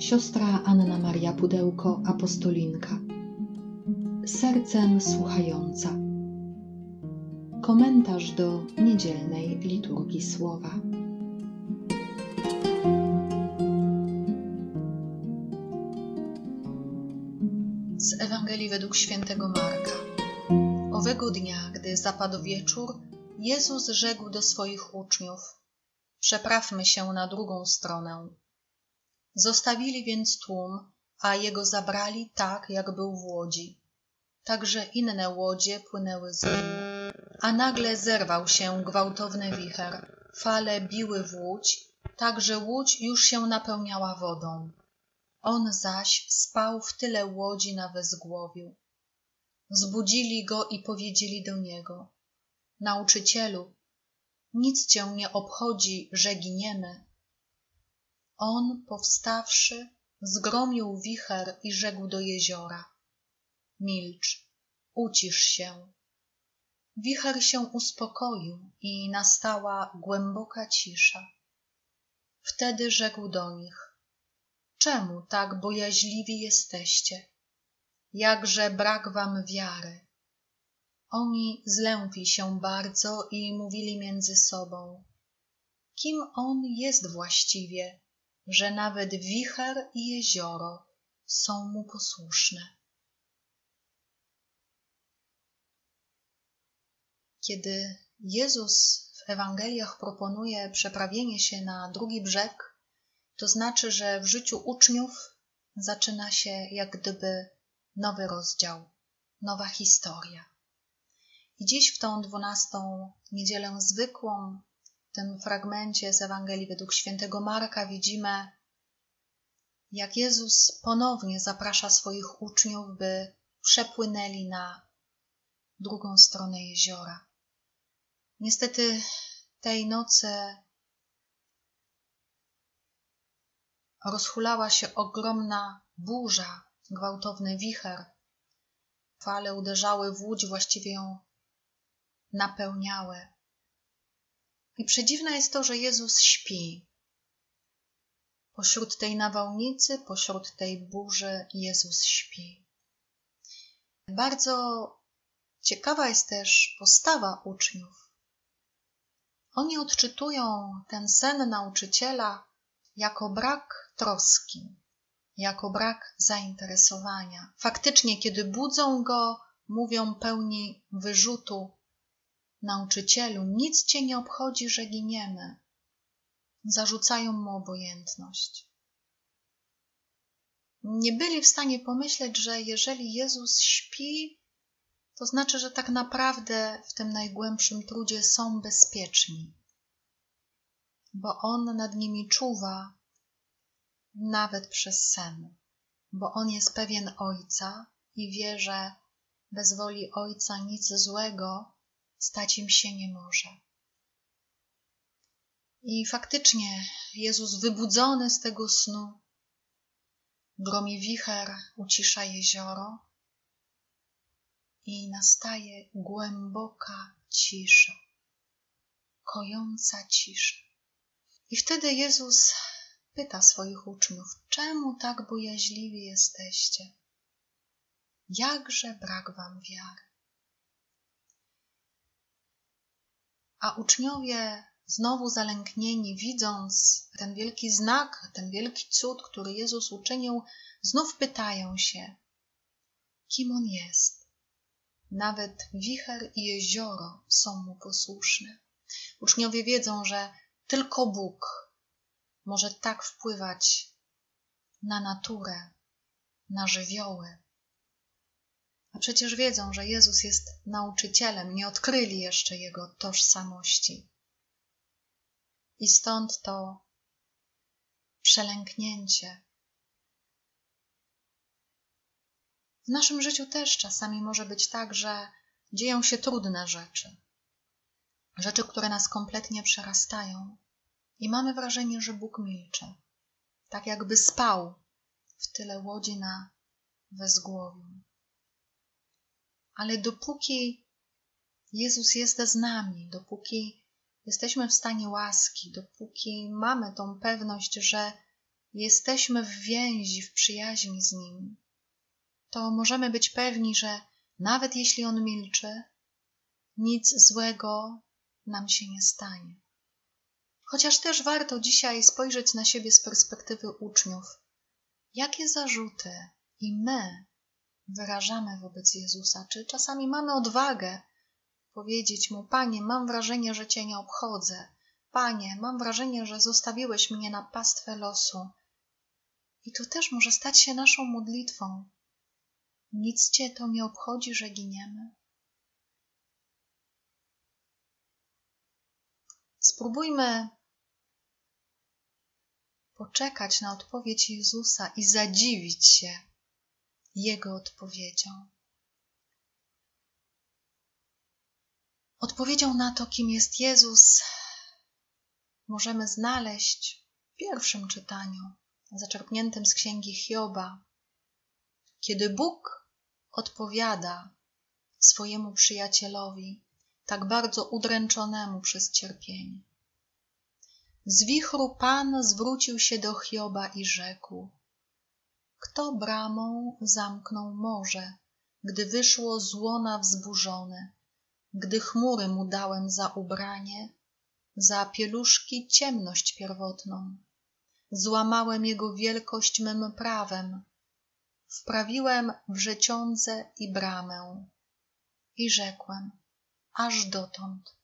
Siostra Anna Maria Pudełko, apostolinka. Sercem słuchająca. Komentarz do niedzielnej liturgii słowa. Z Ewangelii według świętego Marka. Owego dnia, gdy zapadł wieczór, Jezus rzekł do swoich uczniów: Przeprawmy się na drugą stronę. Zostawili więc tłum, a jego zabrali tak, jak był w łodzi. Także inne łodzie płynęły z nim. A nagle zerwał się gwałtowny wicher. Fale biły w łódź, tak że łódź już się napełniała wodą. On zaś spał w tyle łodzi na wezgłowiu. Zbudzili go i powiedzieli do niego: Nauczycielu, nic cię nie obchodzi, że giniemy. On, powstawszy, zgromił wicher i rzekł do jeziora: Milcz, ucisz się. Wicher się uspokoił i nastała głęboka cisza. Wtedy rzekł do nich: Czemu tak bojaźliwi jesteście? Jakże brak wam wiary? Oni zlękli się bardzo i mówili między sobą: Kim on jest właściwie, że nawet wicher i jezioro są mu posłuszne? Kiedy Jezus w Ewangeliach proponuje przeprawienie się na drugi brzeg, to znaczy, że w życiu uczniów zaczyna się jak gdyby nowy rozdział, nowa historia. I dziś w tą dwunastą niedzielę zwykłą, w tym fragmencie z Ewangelii według świętego Marka widzimy, jak Jezus ponownie zaprasza swoich uczniów, by przepłynęli na drugą stronę jeziora. Niestety tej nocy rozhulała się ogromna burza, gwałtowny wicher. Fale uderzały w łódź, właściwie ją napełniały. I przedziwne jest to, że Jezus śpi. Pośród tej nawałnicy, pośród tej burzy Jezus śpi. Bardzo ciekawa jest też postawa uczniów. Oni odczytują ten sen nauczyciela jako brak troski, jako brak zainteresowania. Faktycznie, kiedy budzą go, mówią pełni wyrzutu: Nauczycielu, nic cię nie obchodzi, że giniemy. Zarzucają mu obojętność. Nie byli w stanie pomyśleć, że jeżeli Jezus śpi, to znaczy, że tak naprawdę w tym najgłębszym trudzie są bezpieczni, bo On nad nimi czuwa nawet przez sen, bo On jest pewien Ojca i wie, że bez woli Ojca nic złego stać im się nie może. I faktycznie Jezus wybudzony z tego snu, gromi wicher, ucisza jezioro i nastaje głęboka cisza, kojąca cisza. I wtedy Jezus pyta swoich uczniów, czemu tak bojaźliwi jesteście? Jakże brak wam wiary? A uczniowie, znowu zalęknieni, widząc ten wielki znak, ten wielki cud, który Jezus uczynił, znów pytają się, kim on jest. Nawet wicher i jezioro są mu posłuszne. Uczniowie wiedzą, że tylko Bóg może tak wpływać na naturę, na żywioły. Przecież wiedzą, że Jezus jest nauczycielem, nie odkryli jeszcze jego tożsamości. I stąd to przelęknięcie. W naszym życiu też czasami może być tak, że dzieją się trudne rzeczy, rzeczy, które nas kompletnie przerastają, i mamy wrażenie, że Bóg milczy, tak jakby spał w tyle łodzi na wezgłowiu. Ale dopóki Jezus jest z nami, dopóki jesteśmy w stanie łaski, dopóki mamy tą pewność, że jesteśmy w więzi, w przyjaźni z Nim, to możemy być pewni, że nawet jeśli On milczy, nic złego nam się nie stanie. Chociaż też warto dzisiaj spojrzeć na siebie z perspektywy uczniów. Jakie zarzuty i my wyrażamy wobec Jezusa? Czy czasami mamy odwagę powiedzieć Mu: Panie, mam wrażenie, że Cię nie obchodzę. Panie, mam wrażenie, że zostawiłeś mnie na pastwę losu. I to też może stać się naszą modlitwą. Nic Cię to nie obchodzi, że giniemy. Spróbujmy poczekać na odpowiedź Jezusa i zadziwić się Jego odpowiedzią. Odpowiedzią na to, kim jest Jezus, możemy znaleźć w pierwszym czytaniu, zaczerpniętym z księgi Hioba, kiedy Bóg odpowiada swojemu przyjacielowi, tak bardzo udręczonemu przez cierpienie. Z wichru Pan zwrócił się do Hioba i rzekł: Kto bramą zamknął morze, gdy wyszło z łona wzburzone, gdy chmury mu dałem za ubranie, za pieluszki ciemność pierwotną. Złamałem jego wielkość mym prawem, wprawiłem wrzeciądze i bramę. I rzekłem, aż dotąd,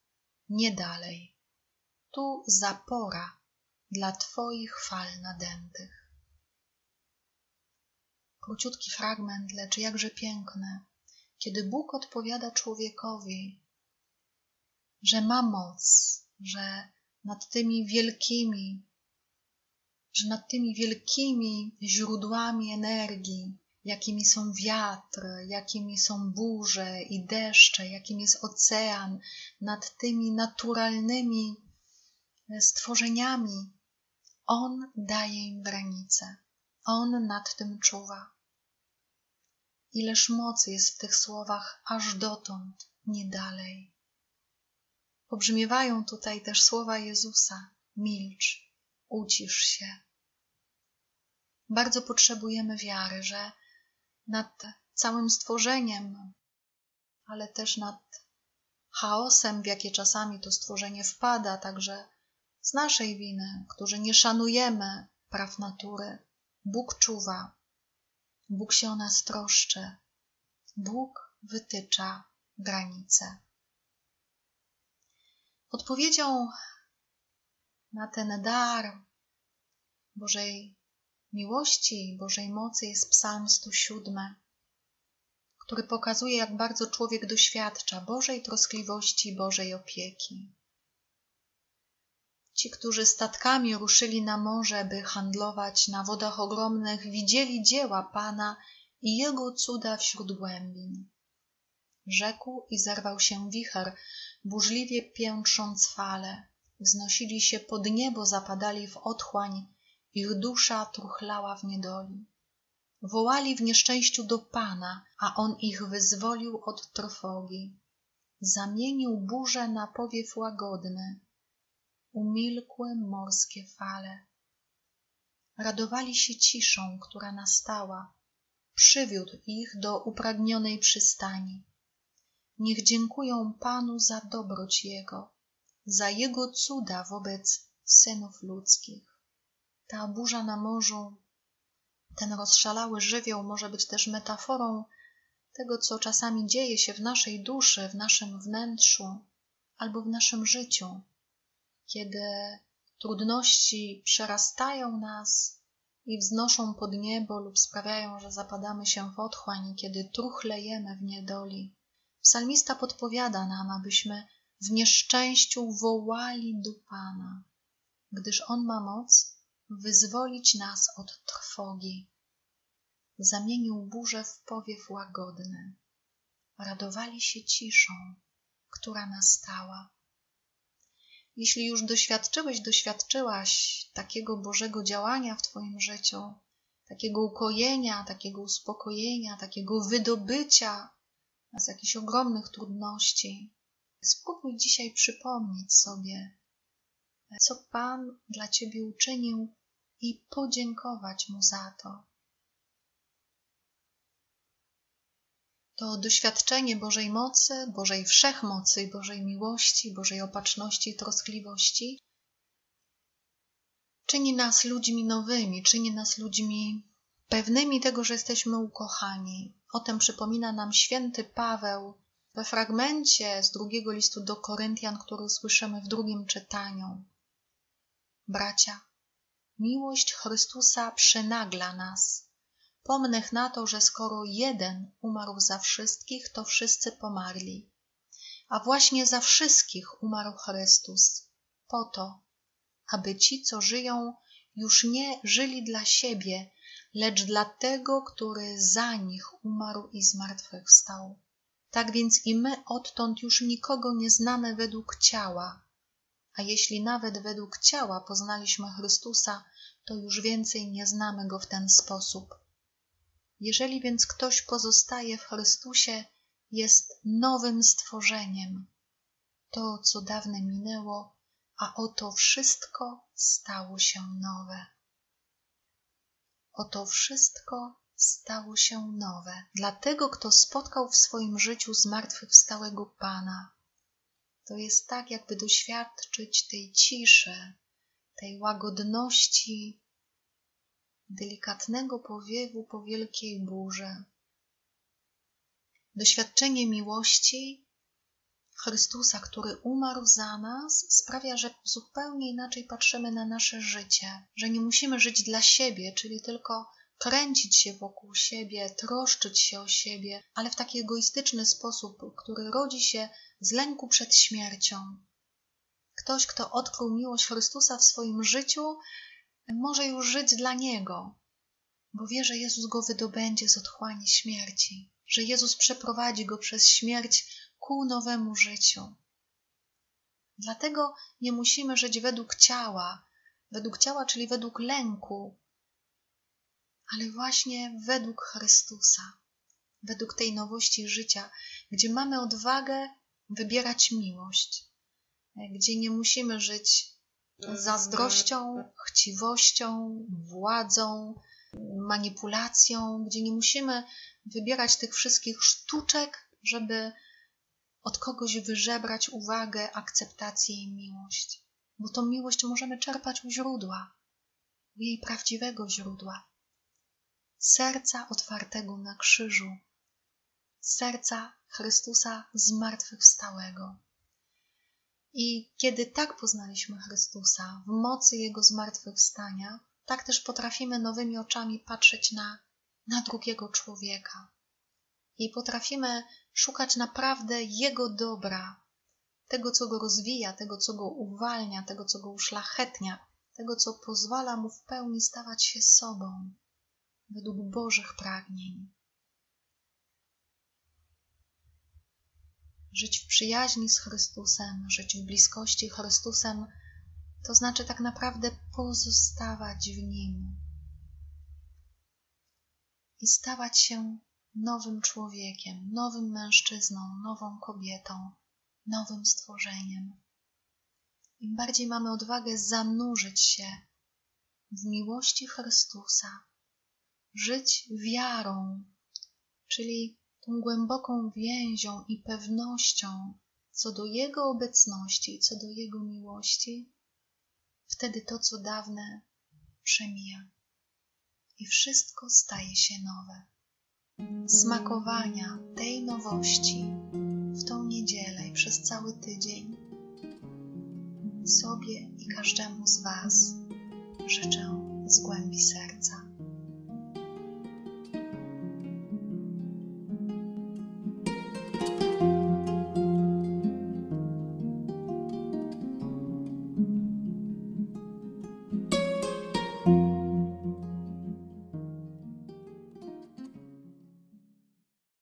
nie dalej tu zapora dla Twoich fal nadętych. Króciutki fragment, lecz jakże piękny, kiedy Bóg odpowiada człowiekowi, że ma moc, że nad tymi wielkimi, że nad tymi wielkimi źródłami energii, jakimi są wiatr, jakimi są burze i deszcze, jakim jest ocean, nad tymi naturalnymi stworzeniami. On daje im granice. On nad tym czuwa. Ileż mocy jest w tych słowach, aż dotąd, nie dalej. Pobrzmiewają tutaj też słowa Jezusa: milcz, ucisz się. Bardzo potrzebujemy wiary, że nad całym stworzeniem, ale też nad chaosem, w jakie czasami to stworzenie wpada, także z naszej winy, którzy nie szanujemy praw natury. Bóg czuwa, Bóg się o nas troszczy, Bóg wytycza granice. Odpowiedzią na ten dar Bożej miłości, Bożej mocy jest Psalm 107, który pokazuje, jak bardzo człowiek doświadcza Bożej troskliwości, Bożej opieki. Ci, którzy statkami ruszyli na morze, by handlować na wodach ogromnych, widzieli dzieła Pana i Jego cuda wśród głębin. Rzekł i zerwał się wicher, burzliwie piętrząc fale. Wznosili się pod niebo, zapadali w otchłań, ich dusza truchlała w niedoli. Wołali w nieszczęściu do Pana, a On ich wyzwolił od trwogi. Zamienił burzę na powiew łagodny, umilkłe morskie fale. Radowali się ciszą, która nastała, przywiódł ich do upragnionej przystani. Niech dziękują Panu za dobroć Jego, za Jego cuda wobec synów ludzkich. Ta burza na morzu, ten rozszalały żywioł może być też metaforą tego, co czasami dzieje się w naszej duszy, w naszym wnętrzu albo w naszym życiu kiedy trudności przerastają nas i wznoszą pod niebo lub sprawiają, że zapadamy się w otchłań, kiedy truchlejemy w niedoli. Psalmista podpowiada nam, abyśmy w nieszczęściu wołali do Pana, gdyż On ma moc wyzwolić nas od trwogi. Zamienił burzę w powiew łagodny. Radowali się ciszą, która nastała. Jeśli już doświadczyłeś, doświadczyłaś takiego Bożego działania w Twoim życiu, takiego ukojenia, takiego uspokojenia, takiego wydobycia z jakichś ogromnych trudności, spróbuj dzisiaj przypomnieć sobie, co Pan dla Ciebie uczynił i podziękować Mu za to. To doświadczenie Bożej mocy, Bożej wszechmocy Bożej miłości, Bożej opatrzności i troskliwości czyni nas ludźmi nowymi, czyni nas ludźmi pewnymi tego, że jesteśmy ukochani. O tym przypomina nam święty Paweł we fragmencie z drugiego listu do Koryntian, który słyszymy w drugim czytaniu. Bracia, miłość Chrystusa przynagla nas. Pomnę na to, że skoro jeden umarł za wszystkich, to wszyscy pomarli. A właśnie za wszystkich umarł Chrystus, po to, aby ci, co żyją, już nie żyli dla siebie, lecz dla tego, który za nich umarł i zmartwychwstał. Tak więc i my odtąd już nikogo nie znamy według ciała, a jeśli nawet według ciała poznaliśmy Chrystusa, to już więcej nie znamy Go w ten sposób. Jeżeli więc ktoś pozostaje w Chrystusie, jest nowym stworzeniem. To, co dawne minęło, a oto wszystko stało się nowe. Oto wszystko stało się nowe. Dlatego, kto spotkał w swoim życiu zmartwychwstałego Pana, to jest tak, jakby doświadczyć tej ciszy, tej łagodności, delikatnego powiewu po wielkiej burzy. Doświadczenie miłości Chrystusa, który umarł za nas, sprawia, że zupełnie inaczej patrzymy na nasze życie, że nie musimy żyć dla siebie, czyli tylko kręcić się wokół siebie, troszczyć się o siebie, ale w taki egoistyczny sposób, który rodzi się z lęku przed śmiercią. Ktoś, kto odkrył miłość Chrystusa w swoim życiu, może już żyć dla Niego, bo wie, że Jezus go wydobędzie z otchłani śmierci, że Jezus przeprowadzi go przez śmierć ku nowemu życiu. Dlatego nie musimy żyć według ciała, według ciała, czyli według lęku, ale właśnie według Chrystusa, według tej nowości życia, gdzie mamy odwagę wybierać miłość, gdzie nie musimy żyć zazdrością, chciwością, władzą, manipulacją, gdzie nie musimy wybierać tych wszystkich sztuczek, żeby od kogoś wyżebrać uwagę, akceptację i miłość. Bo tą miłość możemy czerpać u źródła, u jej prawdziwego źródła. Serca otwartego na krzyżu, serca Chrystusa zmartwychwstałego. I kiedy tak poznaliśmy Chrystusa w mocy Jego zmartwychwstania, tak też potrafimy nowymi oczami patrzeć na, na drugiego człowieka. I potrafimy szukać naprawdę Jego dobra, tego, co go rozwija, tego, co go uwalnia, tego, co go uszlachetnia, tego, co pozwala mu w pełni stawać się sobą, według Bożych pragnień. Żyć w przyjaźni z Chrystusem, żyć w bliskości Chrystusem, to znaczy tak naprawdę pozostawać w Nim i stawać się nowym człowiekiem, nowym mężczyzną, nową kobietą, nowym stworzeniem. Im bardziej mamy odwagę zanurzyć się w miłości Chrystusa, żyć wiarą, czyli tą głęboką więzią i pewnością co do Jego obecności, co do Jego miłości, wtedy to, co dawne, przemija i wszystko staje się nowe. Smakowania tej nowości w tą niedzielę i przez cały tydzień sobie i każdemu z Was życzę z głębi serca.